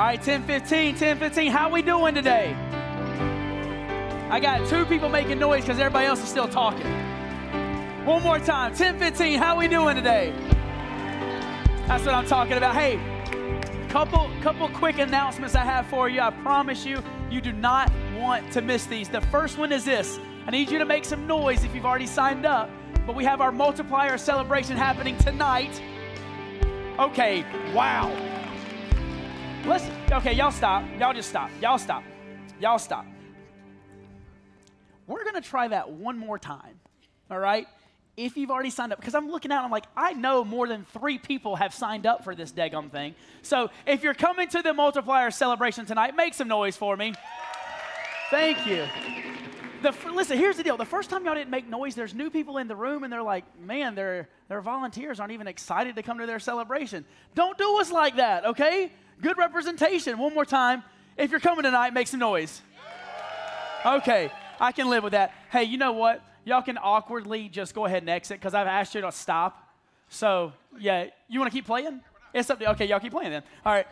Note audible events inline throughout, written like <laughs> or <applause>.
All right, 10 15, 10 15. How we doing today? I got two people making noise because everybody else is still talking. One more time, 10 15. How we doing today? That's what I'm talking about. Hey, couple couple quick announcements I have for you. I promise you, you do not want to miss these. The first one is this. I need you to make some noise if you've already signed up, but we have our multiplier celebration happening tonight. Okay, wow. Let's okay, y'all stop. Y'all just stop. Y'all stop. Y'all stop. We're gonna try that one more time. All right? If you've already signed up, because I'm looking out, I'm like, I know more than three people have signed up for this daggum thing. So if you're coming to the multiplier celebration tonight, make some noise for me. Thank you. The, listen, here's the deal. The first time y'all didn't make noise, there's new people in the room, and they're like, man, their, their volunteers aren't even excited to come to their celebration. Don't do us like that, okay? Good representation. One more time. If you're coming tonight, make some noise. Okay, I can live with that. Hey, you know what? Y'all can awkwardly just go ahead and exit because I've asked you to stop. So, yeah, you want to keep playing? It's up to, you. okay, y'all keep playing then. All right.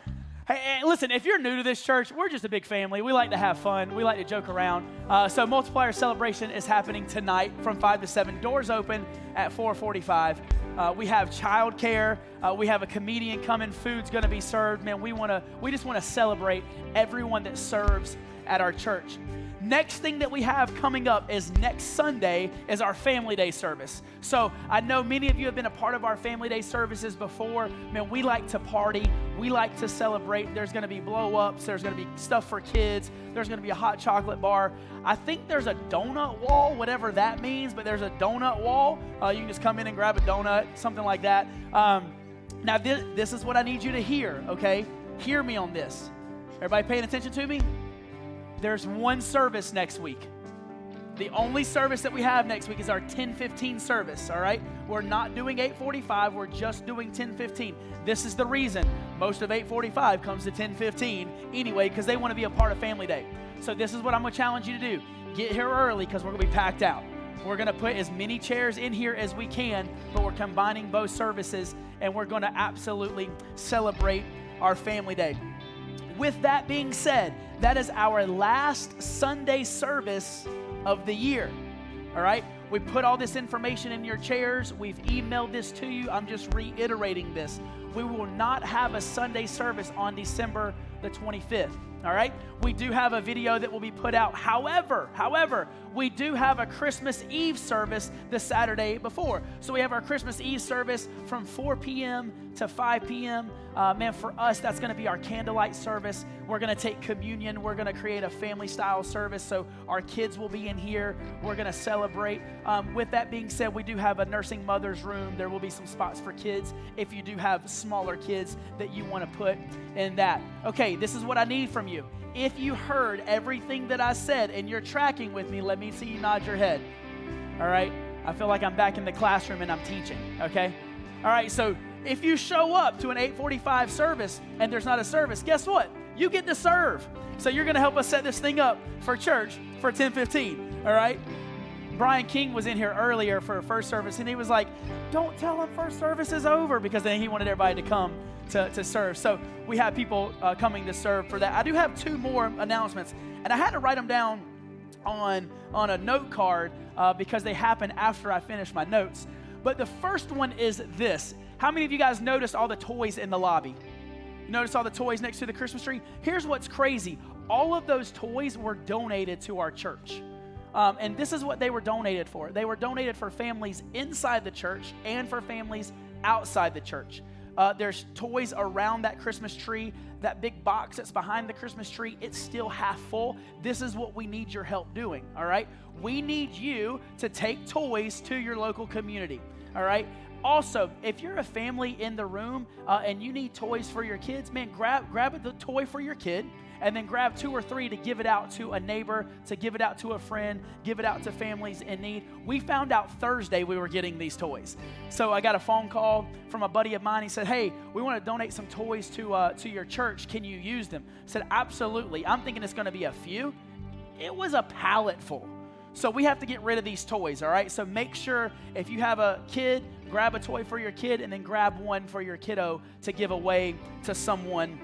Hey, listen, if you're new to this church, we're just a big family. We like to have fun. We like to joke around. Uh, so multiplier celebration is happening tonight from 5 to 7. Doors open at 445. Uh, we have childcare. Uh, we have a comedian coming. Food's going to be served. Man, we want to. We just want to celebrate everyone that serves at our church. Next thing that we have coming up is next Sunday is our Family Day service. So I know many of you have been a part of our Family Day services before. Man, we like to party. We like to celebrate. There's going to be blow ups. There's going to be stuff for kids. There's going to be a hot chocolate bar. I think there's a donut wall, whatever that means, but there's a donut wall. Uh, you can just come in and grab a donut, something like that. Um, now, this, this is what I need you to hear, okay? Hear me on this. Everybody paying attention to me? There's one service next week. The only service that we have next week is our 1015 service, all right? We're not doing 845, we're just doing 1015. This is the reason most of 845 comes to 1015 anyway, because they want to be a part of Family Day. So, this is what I'm to challenge you to do get here early because we're to be packed out. We're to put as many chairs in here as we can, but we're combining both services and we're to absolutely celebrate our Family Day. With that being said, that is our last Sunday service of the year. All right? We put all this information in your chairs. We've emailed this to you. I'm just reiterating this. We will not have a Sunday service on December the 25th. All right? We do have a video that will be put out. However, however, we do have a Christmas Eve service the Saturday before. So we have our Christmas Eve service from 4 p.m. to 5 p.m. Uh, man, for us, that's going to be our candlelight service. We're going to take communion. We're going to create a family style service. So our kids will be in here. We're going to celebrate. Um, with that being said, we do have a nursing mother's room. There will be some spots for kids if you do have smaller kids that you want to put in that. Okay, this is what I need from you. If you heard everything that I said and you're tracking with me, let me see you nod your head. All right? I feel like I'm back in the classroom and I'm teaching, okay? All right, so if you show up to an 845 service and there's not a service, guess what? You get to serve. So you're going to help us set this thing up for church for 1015, all right? Brian King was in here earlier for first service and he was like, Don't tell him first service is over because then he wanted everybody to come to, to serve. So we have people uh, coming to serve for that. I do have two more announcements, and I had to write them down on, on a note card uh, because they happen after I finish my notes. But the first one is this How many of you guys noticed all the toys in the lobby? You notice all the toys next to the Christmas tree? Here's what's crazy all of those toys were donated to our church. Um, and this is what they were donated for. They were donated for families inside the church and for families outside the church. Uh, there's toys around that Christmas tree. That big box that's behind the Christmas tree, it's still half full. This is what we need your help doing, all right? We need you to take toys to your local community, all right? Also, if you're a family in the room uh, and you need toys for your kids, man, grab grab the toy for your kid and then grab two or three to give it out to a neighbor, to give it out to a friend, give it out to families in need. We found out Thursday we were getting these toys. So I got a phone call from a buddy of mine. He said, Hey, we want to donate some toys to, uh, to your church. Can you use them? I said, Absolutely. I'm thinking it's going to be a few. It was a pallet full. So we have to get rid of these toys, all right? So make sure if you have a kid, grab a toy for your kid and then grab one for your kiddo to give away to someone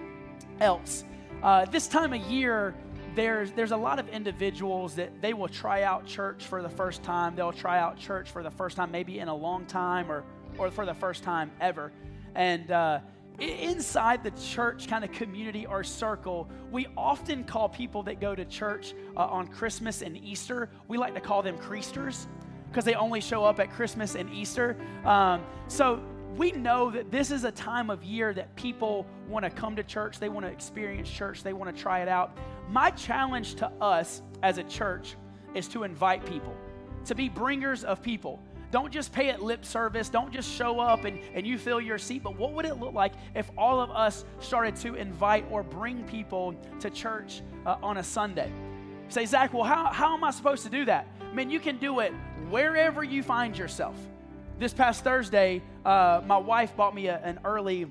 else. Uh, this time of year, there's, there's a lot of individuals that they will try out church for the first time. They'll try out church for the first time, maybe in a long time or, or for the first time ever. And uh, inside the church kind of community or circle, we often call people that go to church uh, on Christmas and Easter, we like to call them creasters because they only show up at Christmas and Easter. Um, so we know that this is a time of year that people want to come to church, they want to experience church, they want to try it out. My challenge to us as a church is to invite people, to be bringers of people. Don't just pay it lip service. Don't just show up and, and you fill your seat. But what would it look like if all of us started to invite or bring people to church uh, on a Sunday? say, Zach, well, how, how am I supposed to do that? I mean, you can do it wherever you find yourself. This past Thursday, uh, my wife bought me a, an early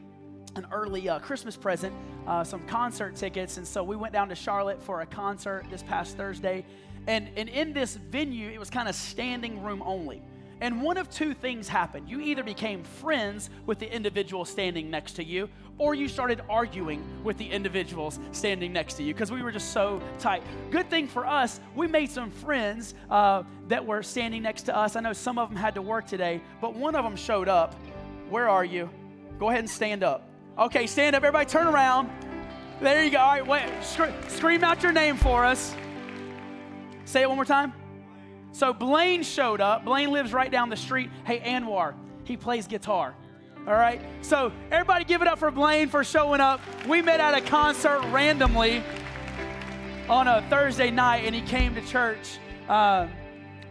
an early uh, Christmas present, uh, some concert tickets. And so we went down to Charlotte for a concert this past Thursday. And, and in this venue, it was kind of standing room only. And one of two things happened. You either became friends with the individual standing next to you, or you started arguing with the individuals standing next to you because we were just so tight. Good thing for us, we made some friends uh, that were standing next to us. I know some of them had to work today, but one of them showed up. Where are you? Go ahead and stand up. Okay, stand up. Everybody turn around. There you go. All right, wait. scream out your name for us. Say it one more time. So Blaine showed up. Blaine lives right down the street. Hey, Anwar, he plays guitar. All right. So everybody give it up for Blaine for showing up. We met at a concert randomly on a Thursday night, and he came to church. Uh,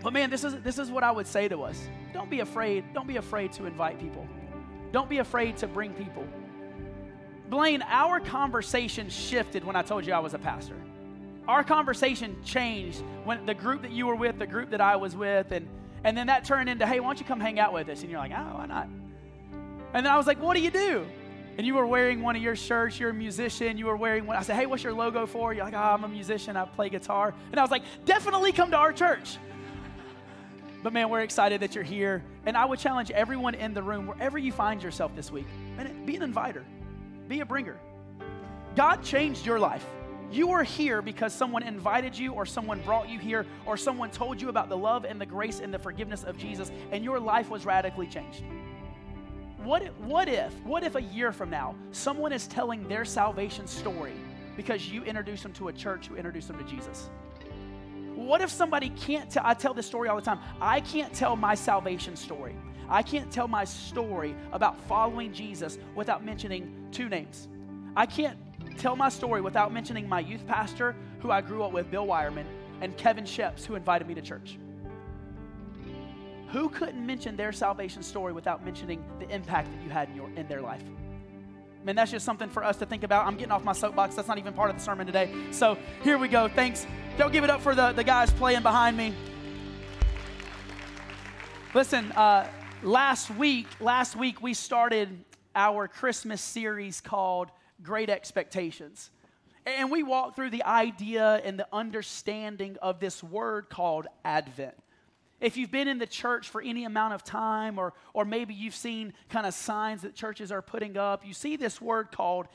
but man, this is this is what I would say to us. Don't be afraid. Don't be afraid to invite people. Don't be afraid to bring people. Blaine, our conversation shifted when I told you I was a pastor. Our conversation changed when the group that you were with, the group that I was with, and, and then that turned into, hey, why don't you come hang out with us? And you're like, oh, why not? And then I was like, what do you do? And you were wearing one of your shirts, you're a musician, you were wearing one. I said, hey, what's your logo for? You're like, oh, I'm a musician, I play guitar. And I was like, definitely come to our church. But man, we're excited that you're here. And I would challenge everyone in the room, wherever you find yourself this week, man, be an inviter. Be a bringer. God changed your life. You are here because someone invited you, or someone brought you here, or someone told you about the love and the grace and the forgiveness of Jesus, and your life was radically changed. What what if, what if a year from now, someone is telling their salvation story because you introduced them to a church who introduced them to Jesus? What if somebody can't tell? I tell this story all the time. I can't tell my salvation story I can't tell my story about following Jesus without mentioning two names. I can't tell my story without mentioning my youth pastor, who I grew up with, Bill Wireman, and Kevin Sheps, who invited me to church. Who couldn't mention their salvation story without mentioning the impact that you had in, your, in their life? Man, that's just something for us to think about. I'm getting off my soapbox. That's not even part of the sermon today. So here we go. Thanks. Don't give it up for the, the guys playing behind me. Listen, uh, last week, last week we started our Christmas series called Great Expectations. And we walk through the idea and the understanding of this word called Advent. If you've been in the church for any amount of time, or, or maybe you've seen kind of signs that churches are putting up, you see this word called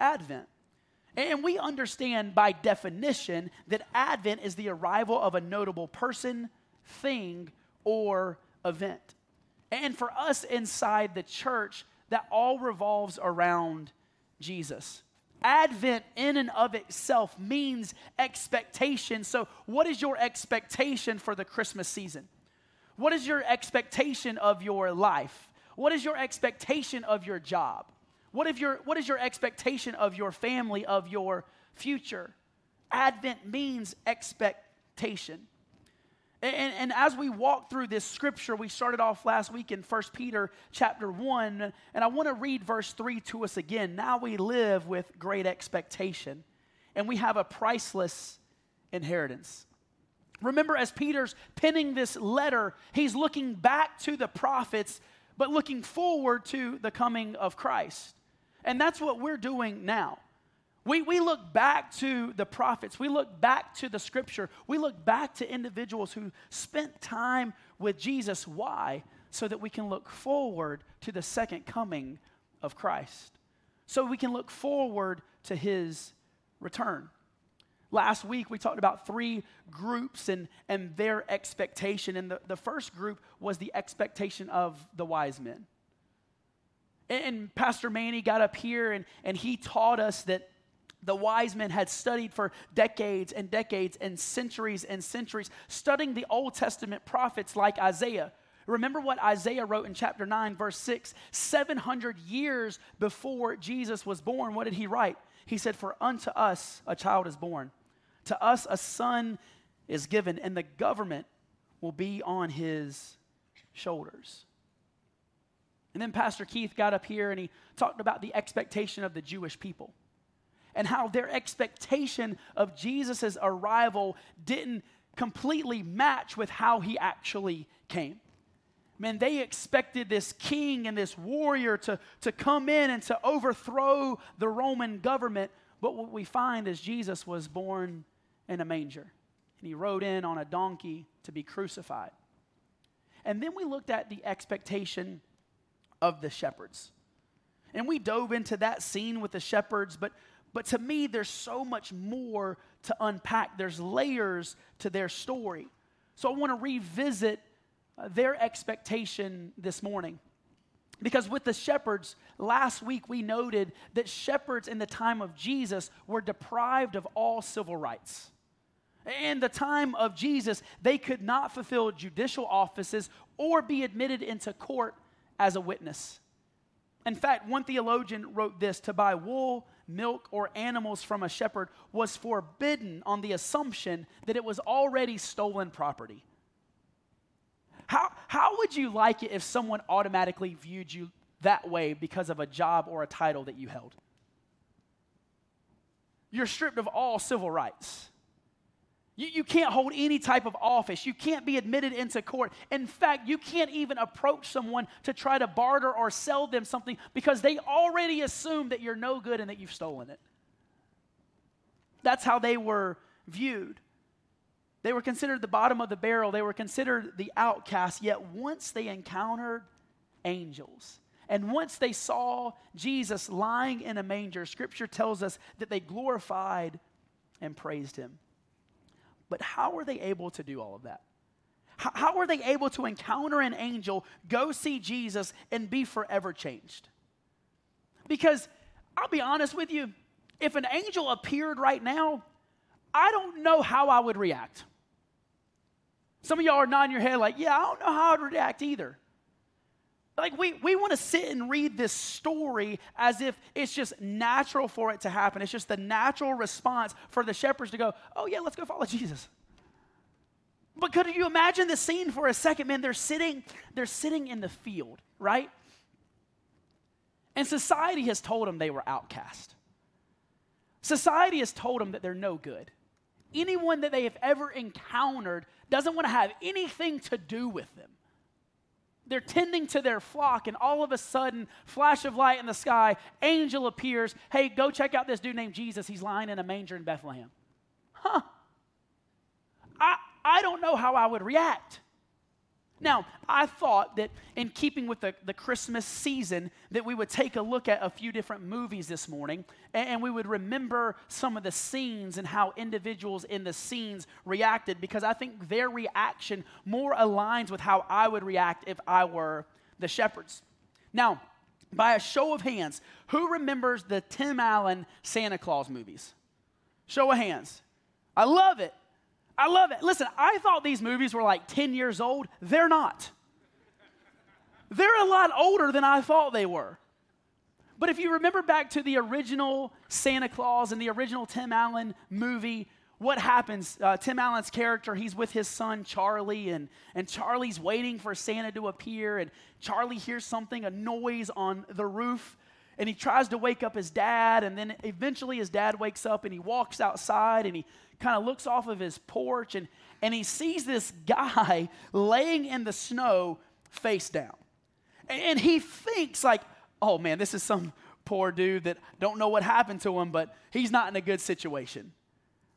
Advent. And we understand by definition that Advent is the arrival of a notable person, thing, or event. And for us inside the church, that all revolves around Jesus. Advent, in and of itself, means expectation. So, what is your expectation for the Christmas season? What is your expectation of your life? What is your expectation of your job? What, if your, what is your expectation of your family, of your future? Advent means expectation. And, and, as we walk through this scripture, we started off last week in 1 Peter chapter 1, and I want to read verse 3 to us again. Now we live with great expectation, and we have a priceless inheritance. Remember, as Peter's penning this letter, he's looking back to the prophets, but looking forward to the coming of Christ. And that's what we're doing now. We, we look back to the prophets, we look back to the scripture, we look back to individuals who spent time with Jesus. Why? So that we can look forward to the second coming of Christ. so we can look forward to his return. Last week, we talked about three groups and, and their expectation. And the, the first group was the expectation of the wise men. And, Pastor Manny got up here and, and he taught us that the wise men had studied for decades and decades and centuries and centuries, studying the Old Testament prophets like Isaiah. Remember what Isaiah wrote in chapter 9, verse 6 700 years before Jesus was born. What did he write? He said, For unto us a child is born, to us a son is given, and the government will be on his shoulders. And then Pastor Keith got up here and he talked about the expectation of the Jewish people and how their expectation of Jesus' arrival didn't completely match with how he actually came. Man, they expected this king and this warrior to, to come in and to overthrow the Roman government. But what we find is Jesus was born in a manger, and he rode in on a donkey to be crucified. And then we looked at the expectation of the shepherds. And we dove into that scene with the shepherds, but but to me, there's so much more to unpack. There's layers to their story. So I want to revisit uh, their expectation this morning. Because with the shepherds, last week we noted that shepherds in the time of Jesus were deprived of all civil rights. In the time of Jesus, they could not fulfill judicial offices or be admitted into court as a witness. In fact, one theologian wrote this to buy wool, milk, or animals from a shepherd was forbidden on the assumption that it was already stolen property. How, how would you like it if someone automatically viewed you that way because of a job or a title that you held? You're stripped of all civil rights. You, you can't hold any type of office. You can't be admitted into court. In fact, you can't even approach someone to try to barter or sell them something because they already assume that you're no good and that you've stolen it. That's how they were viewed. They were considered the bottom of the barrel, they were considered the outcast. Yet once they encountered angels, and once they saw Jesus lying in a manger, scripture tells us that they glorified and praised him. But how were they able to do all of that? How, were they able to encounter an angel, go see Jesus, and be forever changed? Because I'll be honest with you, if an angel appeared right now, I don't know how I would react. Some of y'all are nodding your head like, yeah, I don't know how I'd react either. Like, we, we want to sit and read this story as if it's just natural for it to happen. It's just the natural response for the shepherds to go, oh, yeah, let's go follow Jesus. But could you imagine the scene for a second, man? They're sitting, they're sitting in the field, right? And society has told them they were outcast. Society has told them that they're no good. Anyone that they have ever encountered doesn't want to have anything to do with them they're tending to their flock, and all of a sudden, flash of light in the sky, angel appears. Hey, go check out this dude named Jesus. He's lying in a manger in Bethlehem. Huh. I, I don't know how I would react. Now, I thought that in keeping with the, the Christmas season, that we would take a look at a few different movies this morning and, and we would remember some of the scenes and how individuals in the scenes reacted because I think their reaction more aligns with how I would react if I were the shepherds. Now, by a show of hands, who remembers the Tim Allen Santa Claus movies? Show of hands. I love it. I love it. Listen, I thought these movies were like 10 years old. They're not. They're a lot older than I thought they were. But if you remember back to the original Santa Claus and the original Tim Allen movie, what happens? Uh, Tim Allen's character, he's with his son Charlie, and, and Charlie's waiting for Santa to appear, and Charlie hears something, a noise on the roof, and he tries to wake up his dad, and then eventually his dad wakes up and he walks outside and he kind of looks off of his porch and, and he sees this <laughs> guy laying in the snow face down. And, and he thinks like, oh man, this is some poor dude that don't know what happened to him, but he's not in a good situation.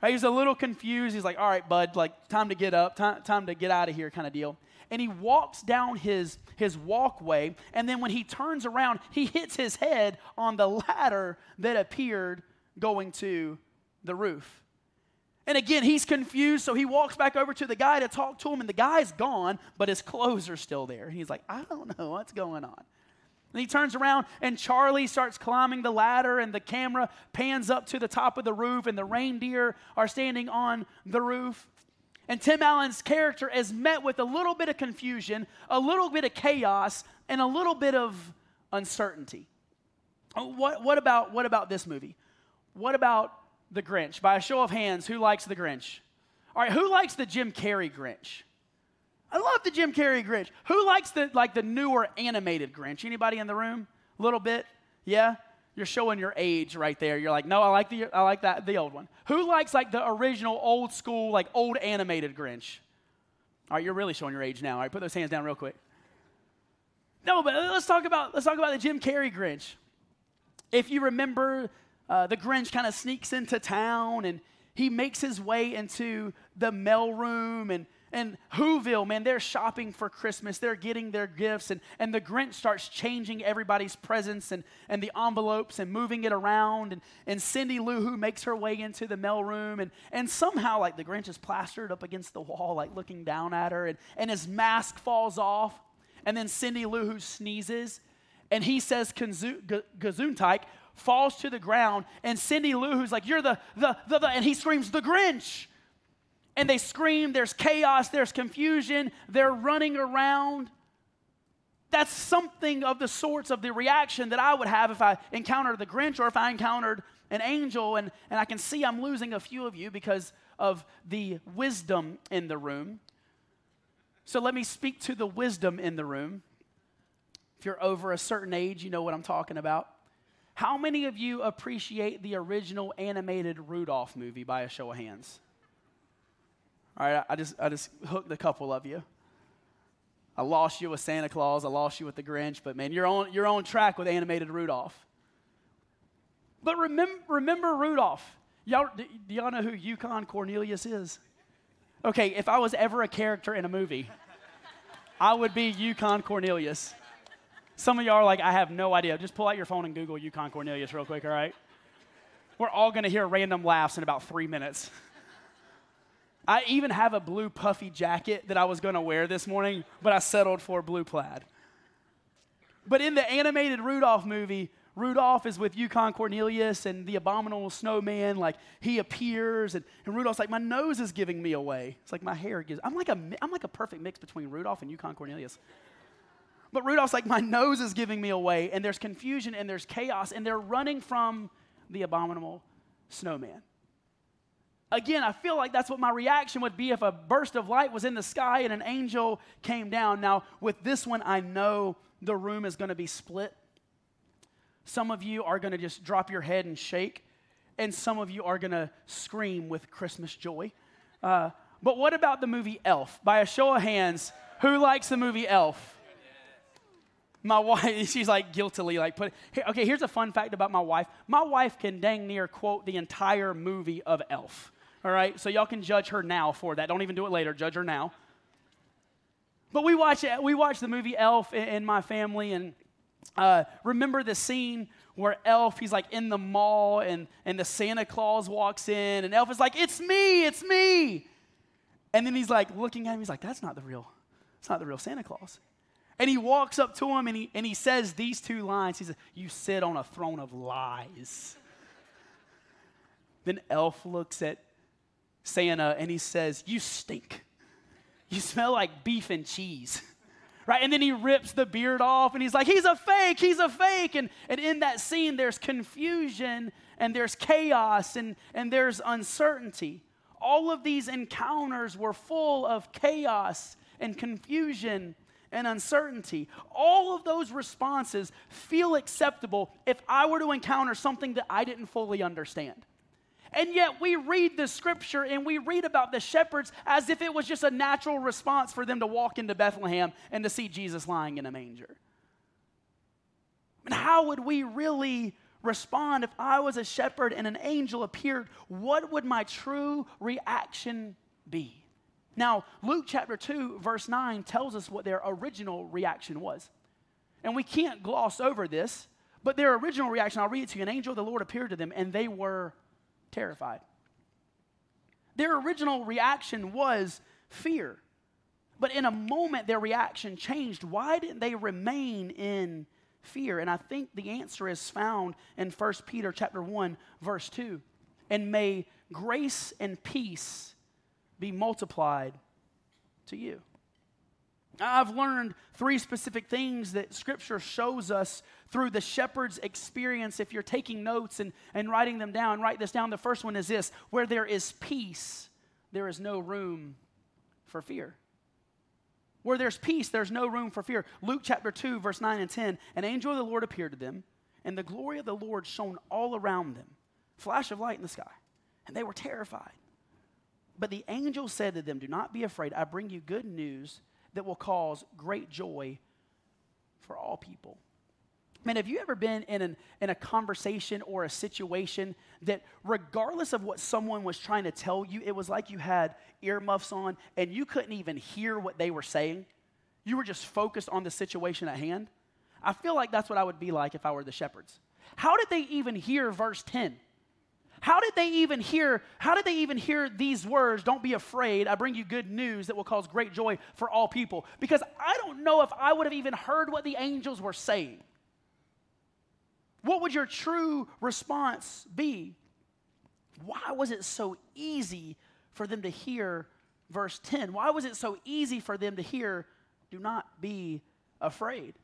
Right? He's a little confused. He's like, all right, bud, like time to get up, time, time to get out of here kind of deal. And he walks down his, his walkway. And then when he turns around, he hits his head on the ladder that appeared going to the roof. And again, he's confused, so he walks back over to the guy to talk to him, and the guy's gone, but his clothes are still there. He's like, I don't know what's going on. And he turns around, and Charlie starts climbing the ladder, and the camera pans up to the top of the roof, and the reindeer are standing on the roof. And Tim Allen's character is met with a little bit of confusion, a little bit of chaos, and a little bit of uncertainty. Uh, what, what, about, what about this movie? What about The Grinch? By a show of hands, who likes The Grinch? All right, who likes the Jim Carrey Grinch? I love the Jim Carrey Grinch. Who likes the like the newer animated Grinch? Anybody in the room? A little bit? Yeah? You're showing your age right there. You're like, no, I like the I like that the old one. Who likes like the original old school, like old animated Grinch? All right, you're really showing your age now. All right, put those hands down real quick. No, but let's talk about let's talk about the Jim Carrey Grinch. If you remember, uh, the Grinch kind of sneaks into town and he makes his way into the mailroom and and Whoville, man, they're shopping for Christmas. They're getting their gifts. And, and the Grinch starts changing everybody's presents and, and the envelopes and moving it around. And, and Cindy Lou Who makes her way into the mailroom. And, and somehow, like, the Grinch is plastered up against the wall, like, looking down at her. And, and his mask falls off. And then Cindy Lou Who sneezes. And he says, Gesundheit, falls to the ground. And Cindy Lou Who's like, You're the, the, the, the, and he screams, The Grinch and they scream, there's chaos, there's confusion, they're running around. That's something of the sorts of the reaction that I would have if I encountered the Grinch or if I encountered an angel. And, and I can see I'm losing a few of you because of the wisdom in the room. So let me speak to the wisdom in the room. If you're over a certain age, you know what I'm talking about. How many of you appreciate the original animated Rudolph movie by a show of hands? All right, I just, I just hooked a couple of you. I lost you with Santa Claus. I lost you with the Grinch, but man, you're on, you're on track with animated Rudolph. But remember, remember Rudolph. Y'all, do, do y'all know who Yukon Cornelius is? Okay, if I was ever a character in a movie, I would be Yukon Cornelius. Some of y'all are like, I have no idea. Just pull out your phone and Google Yukon Cornelius real quick, all right? We're all gonna hear random laughs in about three minutes. I even have a blue puffy jacket that I was going to wear this morning, but I settled for blue plaid. But in the animated Rudolph movie, Rudolph is with Yukon Cornelius and the abominable snowman. Like he appears, and, and Rudolph's like, My nose is giving me away. It's like my hair gives. I'm like a, I'm like a perfect mix between Rudolph and Yukon Cornelius. But Rudolph's like, My nose is giving me away, and there's confusion and there's chaos, and they're running from the abominable snowman. Again, I feel like that's what my reaction would be if a burst of light was in the sky and an angel came down. Now, with this one, I know the room is going to be split. Some of you are going to just drop your head and shake, and some of you are going to scream with Christmas joy. Uh, but what about the movie Elf? By a show of hands, who likes the movie Elf? my wife <laughs> she's like guiltily like put okay here's a fun fact about my wife my wife can dang near quote the entire movie of elf all right? So y'all can judge her now for that. Don't even do it later. Judge her now. But we watch, we watch the movie Elf in, in my family, and uh, remember the scene where Elf, he's like in the mall, and, and the Santa Claus walks in, and Elf is like, It's me, it's me. And then he's like looking at him, he's like, That's not the real, it's not the real Santa Claus. And he walks up to him and he, and he says these two lines. He says, You sit on a throne of lies. then Elf looks at Santa and he says, You stink. You smell like beef and cheese. Right? And then he rips the beard off and he's like, He's a fake, he's a fake. And, and in that scene, there's confusion and there's chaos and, and there's uncertainty. All of these encounters were full of chaos and confusion and uncertainty. All of those responses feel acceptable if I were to encounter something that I didn't fully understand. And yet we read the scripture and we read about the shepherds as if it was just a natural response for them to walk into Bethlehem and to see Jesus lying in a manger. And how would we really respond if I was a shepherd and an angel appeared? What would my true reaction be? Now, Luke chapter 2, verse 9 tells us what their original reaction was. And we can't gloss over this, but their original reaction, I'll read it to you. An angel of the Lord appeared to them, and they were terrified. Their original reaction was fear. But in a moment, their reaction changed. Why didn't they remain in fear? And I think the answer is found in 1 Peter chapter 1, verse 2. And may grace and peace be multiplied to you. I've learned three specific things that Scripture shows us through the shepherd's experience. If you're taking notes and, and writing them down, write this down. The first one is this where there is peace, there is no room for fear. Where there's peace, there's no room for fear. Luke chapter 2, verse 9 and 10 An angel of the Lord appeared to them, and the glory of the Lord shone all around them. Flash of light in the sky. And they were terrified. But the angel said to them, Do not be afraid. I bring you good news that will cause great joy for all people. Man, have you ever been in, an, in a conversation or a situation that, regardless of what someone was trying to tell you, it was like you had earmuffs on and you couldn't even hear what they were saying? You were just focused on the situation at hand? I feel like that's what I would be like if I were the shepherds. How did they even hear verse 10? How did they even hear how did they even hear these words, don't be afraid, I bring you good news that will cause great joy for all people? Because I don't know if I would have even heard what the angels were saying what would your true response be? Why was it so easy for them to hear verse 10? Why was it so easy for them to hear, do not be afraid?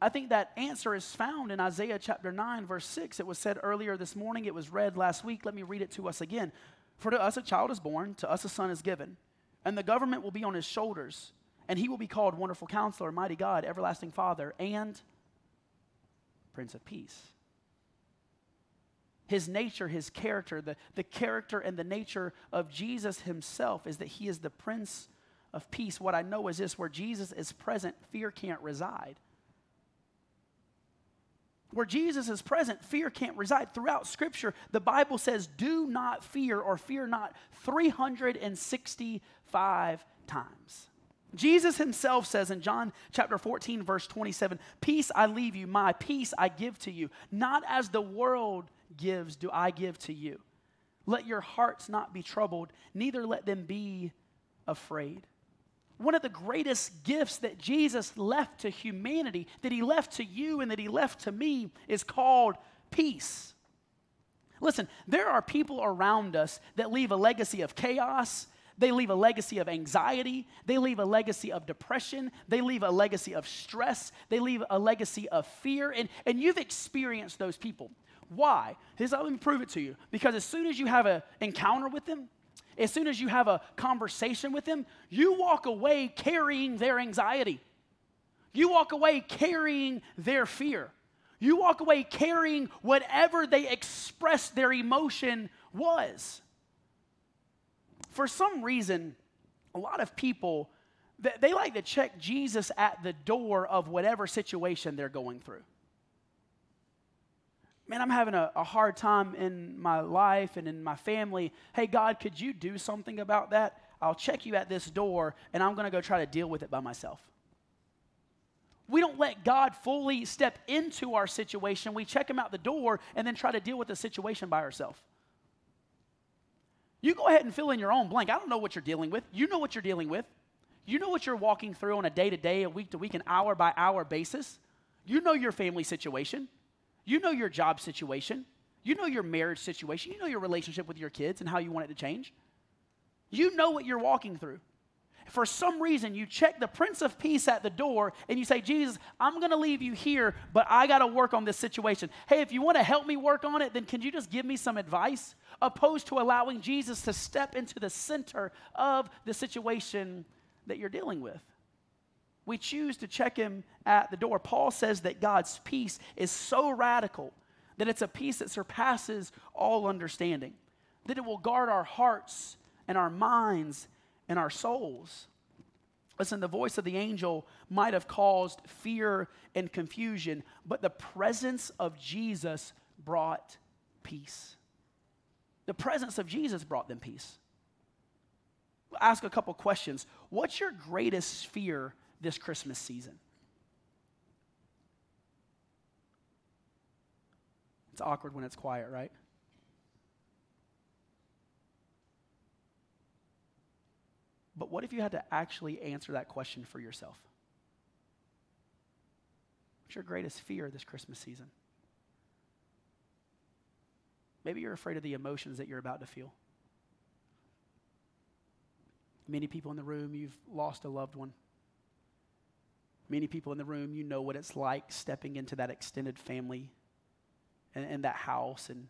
I think that answer is found in Isaiah chapter 9, verse 6. It was said earlier this morning, it was read last week. Let me read it to us again. For to us a child is born, to us a son is given, and the government will be on his shoulders, and he will be called Wonderful Counselor, Mighty God, Everlasting Father, and Prince of Peace. His nature, his character, the, the character and the nature of Jesus himself is that he is the Prince of Peace. What I know is this where Jesus is present, fear can't reside. Where Jesus is present, fear can't reside. Throughout Scripture, the Bible says, do not fear or fear not 365 times. Jesus himself says in John chapter 14, verse 27, Peace I leave you, my peace I give to you. Not as the world gives, do I give to you. Let your hearts not be troubled, neither let them be afraid. One of the greatest gifts that Jesus left to humanity, that he left to you and that he left to me, is called peace. Listen, there are people around us that leave a legacy of chaos they leave a legacy of anxiety. They leave a legacy of depression. They leave a legacy of stress. They leave a legacy of fear. And, and you've experienced those people. Why? Here's, let me prove it to you. Because as soon as you have an encounter with them, as soon as you have a conversation with them, you walk away carrying their anxiety. You walk away carrying their fear. You walk away carrying whatever they expressed their emotion was for some reason, a lot of people, they like to check Jesus at the door of whatever situation they're going through. Man, I'm having a, a hard time in my life and in my family. Hey, God, could you do something about that? I'll check you at this door and I'm going to go try to deal with it by myself. We don't let God fully step into our situation. We check him out the door and then try to deal with the situation by ourselves. You go ahead and fill in your own blank. I don't know what you're dealing with. You know what you're dealing with. You know what you're walking through on a day to day, a week to week, an hour by hour basis. You know your family situation. You know your job situation. You know your marriage situation. You know your relationship with your kids and how you want it to change. You know what you're walking through for some reason you check the Prince of Peace at the door and you say, Jesus, I'm going to leave you here, but I got to work on this situation. Hey, if you want to help me work on it, then can you just give me some advice? Opposed to allowing Jesus to step into the center of the situation that you're dealing with. We choose to check him at the door. Paul says that God's peace is so radical that it's a peace that surpasses all understanding, that it will guard our hearts and our minds and our souls. Listen, the voice of the angel might have caused fear and confusion, but the presence of Jesus brought peace. The presence of Jesus brought them peace. ask a couple questions. What's your greatest fear this Christmas season? It's awkward when it's quiet, right? But what if you had to actually answer that question for yourself? What's your greatest fear this Christmas season? Maybe you're afraid of the emotions that you're about to feel. Many people in the room, you've lost a loved one. Many people in the room, you know what it's like stepping into that extended family and, and that house and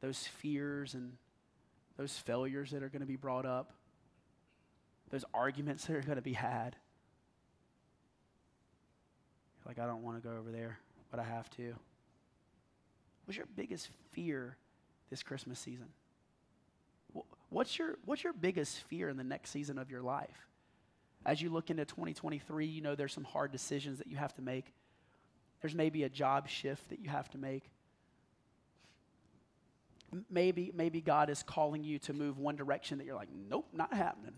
those fears and those failures that are going to be brought up, those arguments that are going to be had. Like, I don't want to go over there, but I have to. What's your biggest fear this Christmas season? What's your, what's your biggest fear in the next season of your life? As you look into 2023, you know there's some hard decisions that you have to make. There's maybe a job shift that you have to make. Maybe, maybe God is calling you to move one direction that you're like, nope, not happening.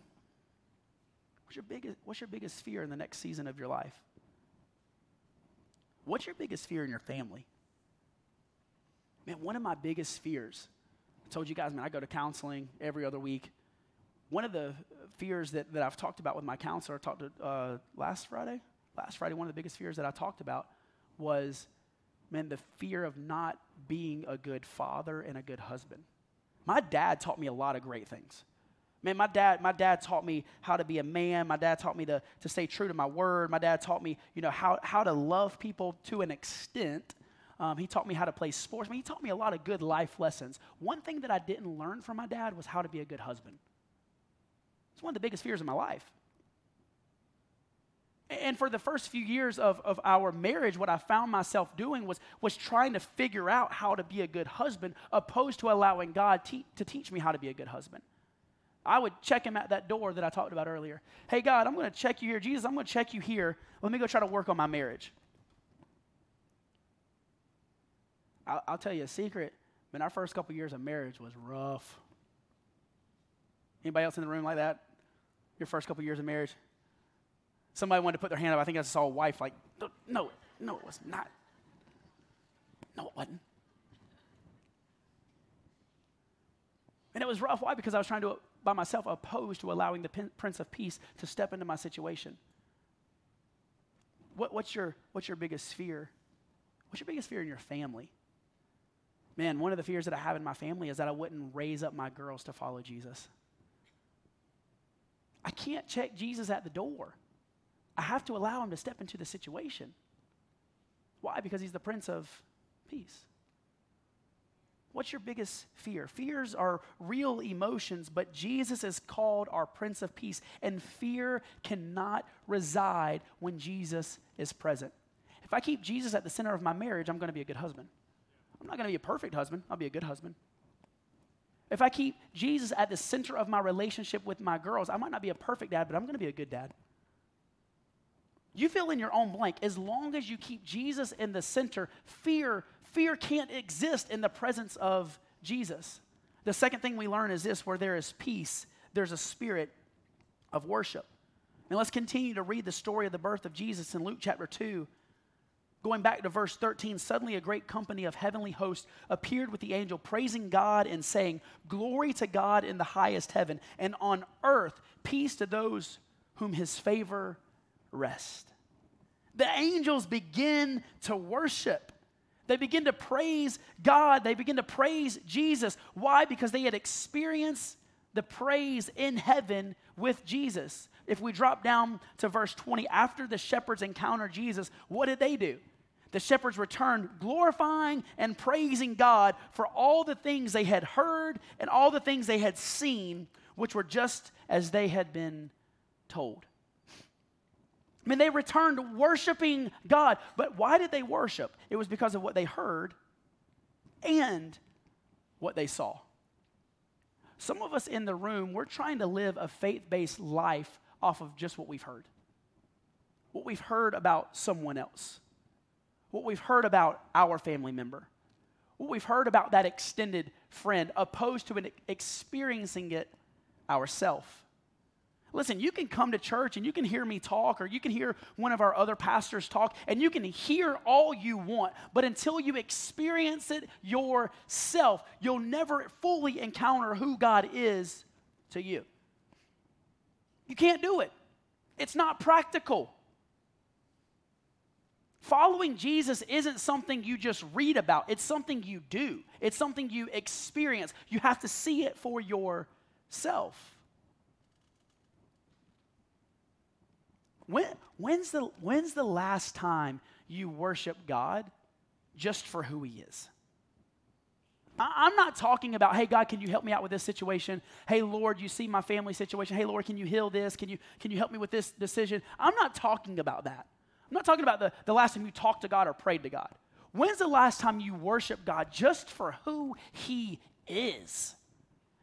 What's your biggest, what's your biggest fear in the next season of your life? What's your biggest fear in your family? Man, one of my biggest fears I told you guys, man, I go to counseling every other week. One of the fears that, that I've talked about with my counselor, I talked to uh, last Friday. Last Friday, one of the biggest fears that I talked about was, man, the fear of not being a good father and a good husband. My dad taught me a lot of great things. Man, my dad, my dad taught me how to be a man. My dad taught me to, to stay true to my word. My dad taught me, you know, how, how to love people to an extent um, he taught me how to play sports. I mean, he taught me a lot of good life lessons. One thing that I didn't learn from my dad was how to be a good husband. It's one of the biggest fears of my life. And for the first few years of, of our marriage, what I found myself doing was, was trying to figure out how to be a good husband, opposed to allowing God te- to teach me how to be a good husband. I would check him at that door that I talked about earlier. Hey, God, I'm going to check you here. Jesus, I'm going to check you here. Let me go try to work on my marriage. I'll, I'll tell you a secret. Man, our first couple years of marriage was rough. Anybody else in the room like that? Your first couple years of marriage? Somebody wanted to put their hand up. I think I saw a wife like, no, no, it was not. No, it wasn't. And it was rough. Why? Because I was trying to, by myself, oppose to allowing the Prince of Peace to step into my situation. What, what's, your, what's your biggest fear? What's your biggest fear in your family? Man, one of the fears that I have in my family is that I wouldn't raise up my girls to follow Jesus. I can't check Jesus at the door. I have to allow him to step into the situation. Why? Because he's the Prince of Peace. What's your biggest fear? Fears are real emotions, but Jesus is called our Prince of Peace, and fear cannot reside when Jesus is present. If I keep Jesus at the center of my marriage, I'm going to be a good husband. I'm not going to be a perfect husband, I'll be a good husband. If I keep Jesus at the center of my relationship with my girls, I might not be a perfect dad, but I'm going to be a good dad. You fill in your own blank. As long as you keep Jesus in the center, fear, fear can't exist in the presence of Jesus. The second thing we learn is this where there is peace, there's a spirit of worship. And let's continue to read the story of the birth of Jesus in Luke chapter 2. Going back to verse 13, suddenly a great company of heavenly hosts appeared with the angel, praising God and saying, Glory to God in the highest heaven, and on earth peace to those whom his favor rests. The angels begin to worship. They begin to praise God. They begin to praise Jesus. Why? Because they had experienced the praise in heaven with Jesus. If we drop down to verse 20, after the shepherds encounter Jesus, what did they do? The shepherds returned glorifying and praising God for all the things they had heard and all the things they had seen, which were just as they had been told. I mean, they returned worshiping God. But why did they worship? It was because of what they heard and what they saw. Some of us in the room, we're trying to live a faith based life off of just what we've heard, what we've heard about someone else what we've heard about our family member, what we've heard about that extended friend, opposed to an experiencing it ourselves. Listen, you can come to church and you can hear me talk, or you can hear one of our other pastors talk, and you can hear all you want, but until you experience it yourself, you'll never fully encounter who God is to you. You can't do it, it's not practical. Following Jesus isn't something you just read about, it's something you do, it's something you experience. You have to see it for yourself. When, when's, the, when's the last time you worship God just for who He is? I'm not talking about, hey, God, can you help me out with this situation? Hey, Lord, you see my family situation. Hey, Lord, can you heal this? Can you, can you help me with this decision? I'm not talking about that. I'm not talking about the, the last time you talked to God or prayed to God. When's the last time you worship God just for who He is?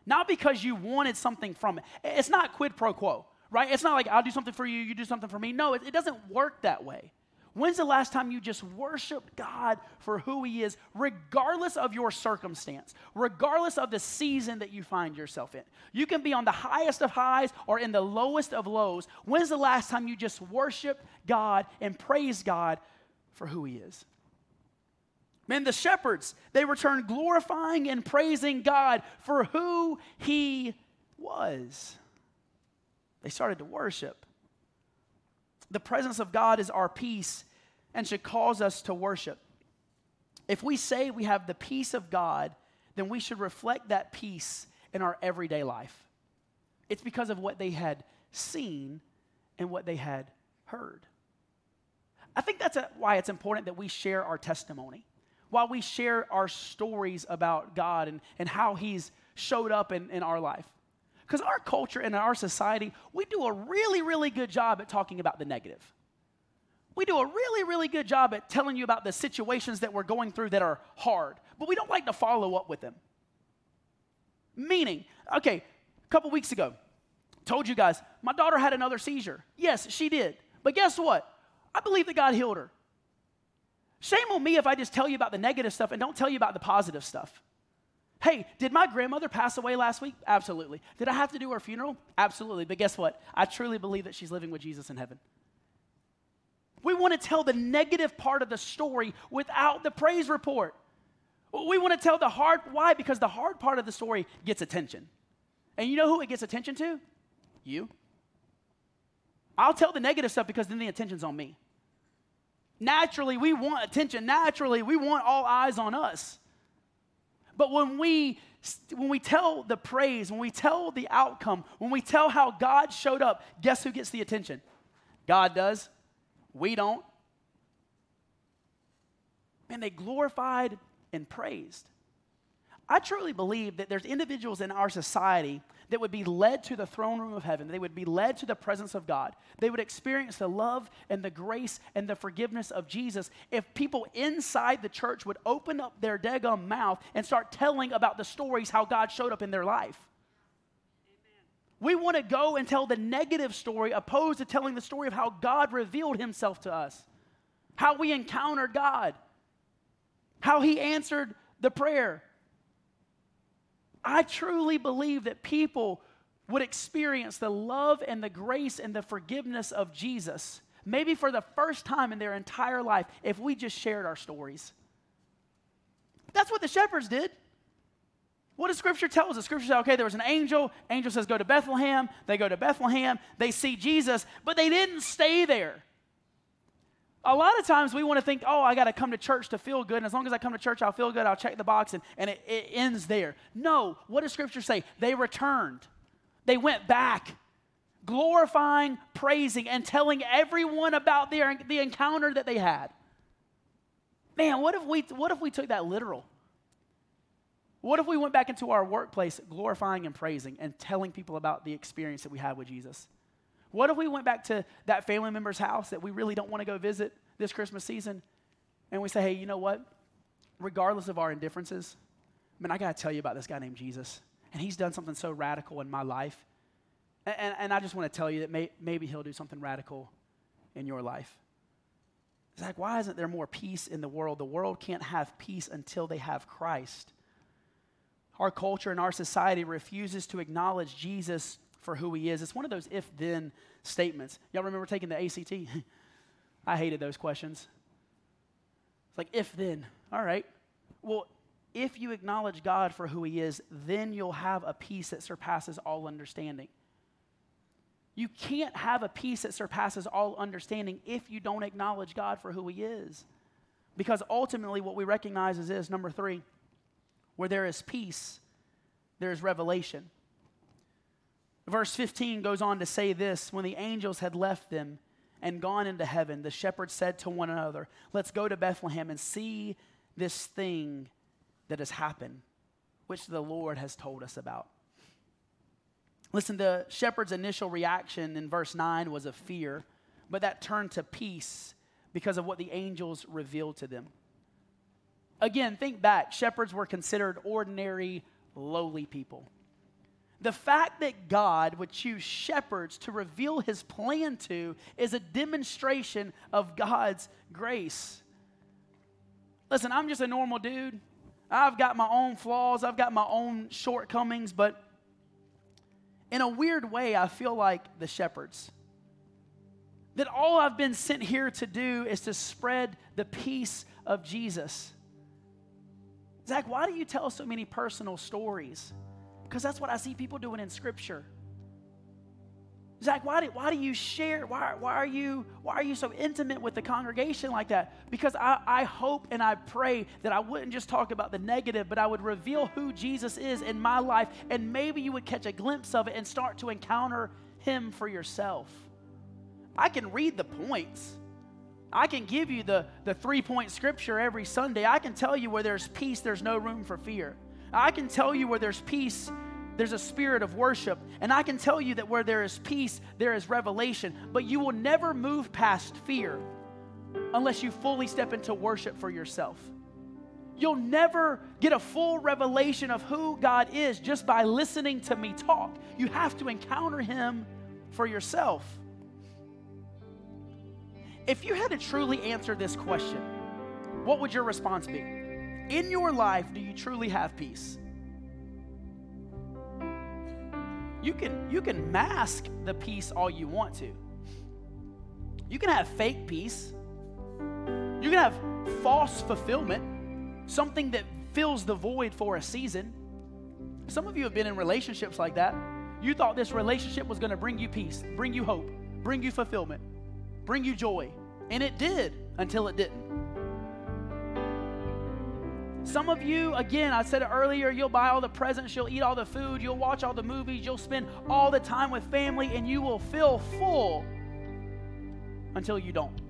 Not because you wanted something from it. It's not quid pro quo right? It's not like I'll do something for you, you do something for me. No, it, it doesn't work that way. When's the last time you just worshiped God for who He is, regardless of your circumstance, regardless of the season that you find yourself in? You can be on the highest of highs or in the lowest of lows. When's the last time you just worshiped God and praised God for who He is? Man, the shepherds, they returned glorifying and praising God for who He was. They started to worship. The presence of God is our peace and should cause us to worship. If we say we have the peace of God, then we should reflect that peace in our everyday life. It's because of what they had seen and what they had heard. I think that's a, why it's important that we share our testimony, while we share our stories about God and, and how He's showed up in, in our life. Because our culture and our society, we do a really, really good job at talking about the negative. We do a really, really good job at telling you about the situations that we're going through that are hard, but we don't like to follow up with them. Meaning, okay, a couple weeks ago, told you guys, my daughter had another seizure. Yes, she did. But guess what? I believe that God healed her. Shame on me if I just tell you about the negative stuff and don't tell you about the positive stuff. Hey, did my grandmother pass away last week? Absolutely. Did I have to do her funeral? Absolutely. But guess what? I truly believe that she's living with Jesus in heaven. We want to tell the negative part of the story without the praise report. We want to tell the hard, why? Because the hard part of the story gets attention. And you know who it gets attention to? You. I'll tell the negative stuff because then the attention's on me. Naturally, we want attention. Naturally, we want all eyes on us. But when we when we tell the praise, when we tell the outcome, when we tell how God showed up, guess who gets the attention? God does. We don't. Man, they glorified and praised. I truly believe that there's individuals in our society that would be led to the throne room of heaven. They would be led to the presence of God. They would experience the love and the grace and the forgiveness of Jesus if people inside the church would open up their daggum mouth and start telling about the stories how God showed up in their life. We want to go and tell the negative story opposed to telling the story of how God revealed himself to us, how we encountered God, how he answered the prayer, I truly believe that people would experience the love and the grace and the forgiveness of Jesus, maybe for the first time in their entire life, if we just shared our stories. That's what the shepherds did. What does Scripture tell us? The Scripture says, okay, there was an angel. Angel says, go to Bethlehem. They go to Bethlehem. They see Jesus, but they didn't stay there a lot of times we want to think, oh, I got to come to church to feel good. And as long as I come to church, I'll feel good. I'll check the box and, and it, it ends there. No. What does Scripture say? They returned, they went back, glorifying, praising, and telling everyone about their, the encounter that they had. Man, what if, we, what if we took that literal? What if we went back into our workplace glorifying and praising and telling people about the experience that we had with Jesus? What if we went back to that family member's house that we really don't want to go visit this Christmas season and we say, hey, you know what? Regardless of our indifferences, I mean, I got to tell you about this guy named Jesus. And he's done something so radical in my life. And, and, and I just want to tell you that may, maybe he'll do something radical in your life. Zach, why isn't there more peace in the world? The world can't have peace until they have Christ. Our culture and our society refuses to acknowledge Jesus for who he is. It's one of those if then statements. Y'all remember taking the ACT? <laughs> I hated those questions. It's like if then. All right. Well, if you acknowledge God for who he is, then you'll have a peace that surpasses all understanding. You can't have a peace that surpasses all understanding if you don't acknowledge God for who he is. Because ultimately, what we recognize is this number three, where there is peace, there is revelation. Verse 15 goes on to say this When the angels had left them and gone into heaven, the shepherds said to one another, Let's go to Bethlehem and see this thing that has happened, which the Lord has told us about. Listen, the shepherd's initial reaction in verse 9 was of fear, but that turned to peace because of what the angels revealed to them. Again, think back. Shepherds were considered ordinary, lowly people. The fact that God would choose shepherds to reveal his plan to is a demonstration of God's grace. Listen, I'm just a normal dude. I've got my own flaws, I've got my own shortcomings, but in a weird way, I feel like the shepherds. That all I've been sent here to do is to spread the peace of Jesus. Zach, why do you tell so many personal stories? Because that's what I see people doing in Scripture. Zach, why do, why do you share? Why, why, are you, why are you so intimate with the congregation like that? Because I, I hope and I pray that I wouldn't just talk about the negative, but I would reveal who Jesus is in my life, and maybe you would catch a glimpse of it and start to encounter him for yourself. I can read the points. I can give you the, the three point scripture every Sunday. I can tell you where there's peace, there's no room for fear. I can tell you where there's peace, there's a spirit of worship. And I can tell you that where there is peace, there is revelation. But you will never move past fear unless you fully step into worship for yourself. You'll never get a full revelation of who God is just by listening to me talk. You have to encounter Him for yourself. If you had to truly answer this question, what would your response be? In your life, do you truly have peace? You can, you can mask the peace all you want to. You can have fake peace. You can have false fulfillment, something that fills the void for a season. Some of you have been in relationships like that. You thought this relationship was going to bring you peace, bring you hope, bring you fulfillment, bring you joy. And it did until it didn't. Some of you, again, I said it earlier, you'll buy all the presents, you'll eat all the food, you'll watch all the movies, you'll spend all the time with family, and you will feel full until you don't.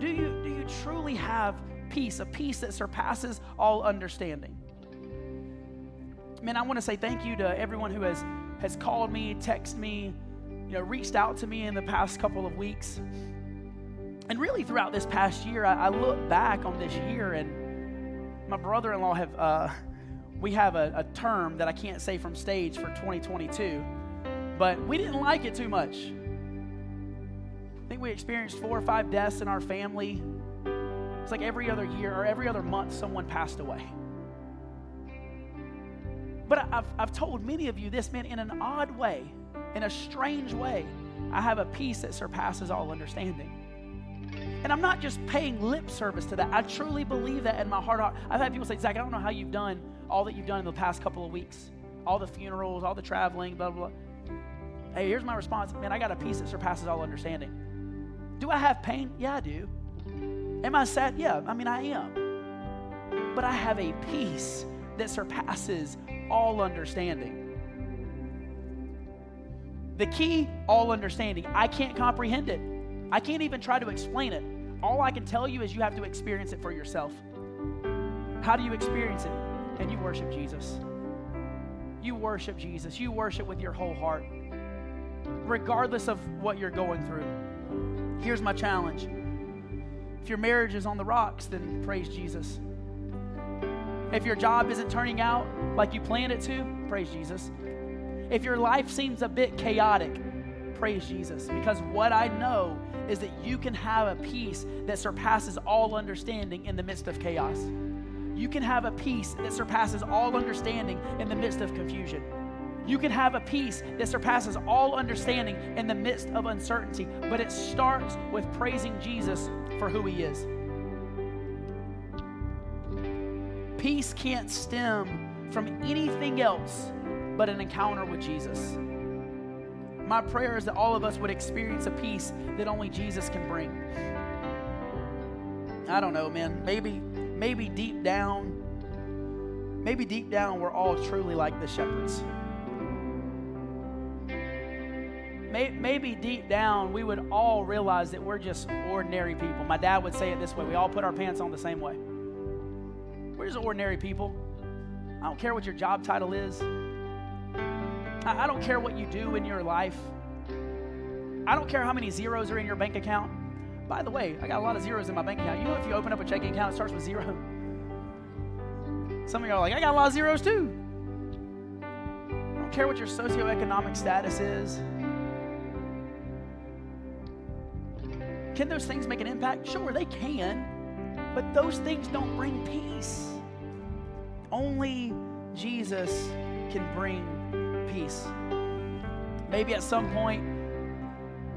Do you, do you truly have peace, a peace that surpasses all understanding? Man, I want to say thank you to everyone who has, has called me, texted me, you know, reached out to me in the past couple of weeks. And really, throughout this past year, I, I look back on this year, and my brother-in-law have uh, we have a, a term that I can't say from stage for 2022, but we didn't like it too much. I think we experienced four or five deaths in our family. It's like every other year or every other month, someone passed away. But I've, I've told many of you this, man, in an odd way, in a strange way, I have a peace that surpasses all understanding. And I'm not just paying lip service to that. I truly believe that in my heart. I've had people say, Zach, I don't know how you've done all that you've done in the past couple of weeks. All the funerals, all the traveling, blah, blah, blah. Hey, here's my response. Man, I got a peace that surpasses all understanding. Do I have pain? Yeah, I do. Am I sad? Yeah, I mean, I am. But I have a peace that surpasses all understanding. The key, all understanding. I can't comprehend it. I can't even try to explain it. All I can tell you is you have to experience it for yourself. How do you experience it? And you worship Jesus. You worship Jesus. You worship with your whole heart, regardless of what you're going through. Here's my challenge if your marriage is on the rocks, then praise Jesus. If your job isn't turning out like you planned it to, praise Jesus. If your life seems a bit chaotic, praise Jesus. Because what I know is that you can have a peace that surpasses all understanding in the midst of chaos. You can have a peace that surpasses all understanding in the midst of confusion. You can have a peace that surpasses all understanding in the midst of uncertainty, but it starts with praising Jesus for who he is. Peace can't stem from anything else but an encounter with Jesus. My prayer is that all of us would experience a peace that only Jesus can bring. I don't know, man. Maybe, maybe deep down, maybe deep down, we're all truly like the shepherds. Maybe deep down, we would all realize that we're just ordinary people. My dad would say it this way we all put our pants on the same way. We're just ordinary people. I don't care what your job title is. I don't care what you do in your life. I don't care how many zeros are in your bank account. By the way, I got a lot of zeros in my bank account. You know, if you open up a checking account, it starts with zero. Some of you are like, I got a lot of zeros too. I don't care what your socioeconomic status is. Can those things make an impact? Sure, they can. But those things don't bring peace. Only Jesus can bring peace. Maybe at some point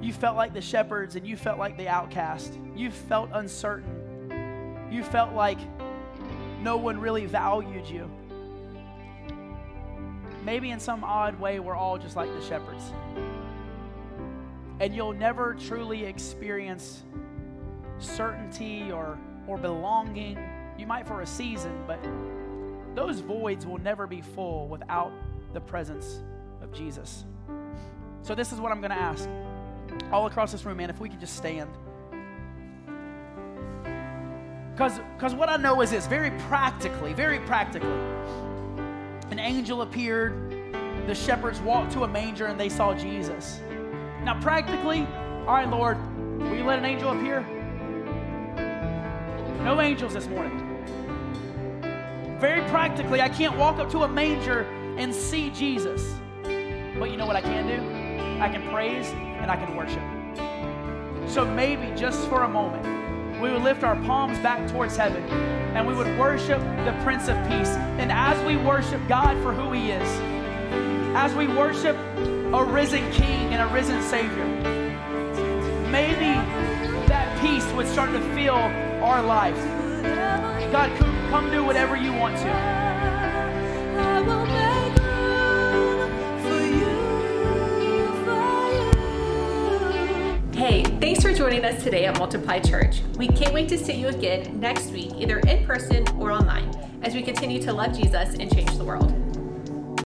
you felt like the shepherds and you felt like the outcast. You felt uncertain. You felt like no one really valued you. Maybe in some odd way, we're all just like the shepherds. And you'll never truly experience certainty or, or belonging. You might for a season, but those voids will never be full without the presence of Jesus. So, this is what I'm going to ask. All across this room, man, if we could just stand. Because what I know is this very practically, very practically, an angel appeared, the shepherds walked to a manger, and they saw Jesus. Now, practically, all right, Lord, will you let an angel appear? No angels this morning. Very practically, I can't walk up to a manger and see Jesus. But you know what I can do? I can praise and I can worship. So maybe just for a moment, we would lift our palms back towards heaven and we would worship the Prince of Peace. And as we worship God for who He is, as we worship a risen King and a risen Savior, maybe that peace would start to fill our life. God, come do whatever you want to. Joining us today at Multiply Church. We can't wait to see you again next week, either in person or online, as we continue to love Jesus and change the world.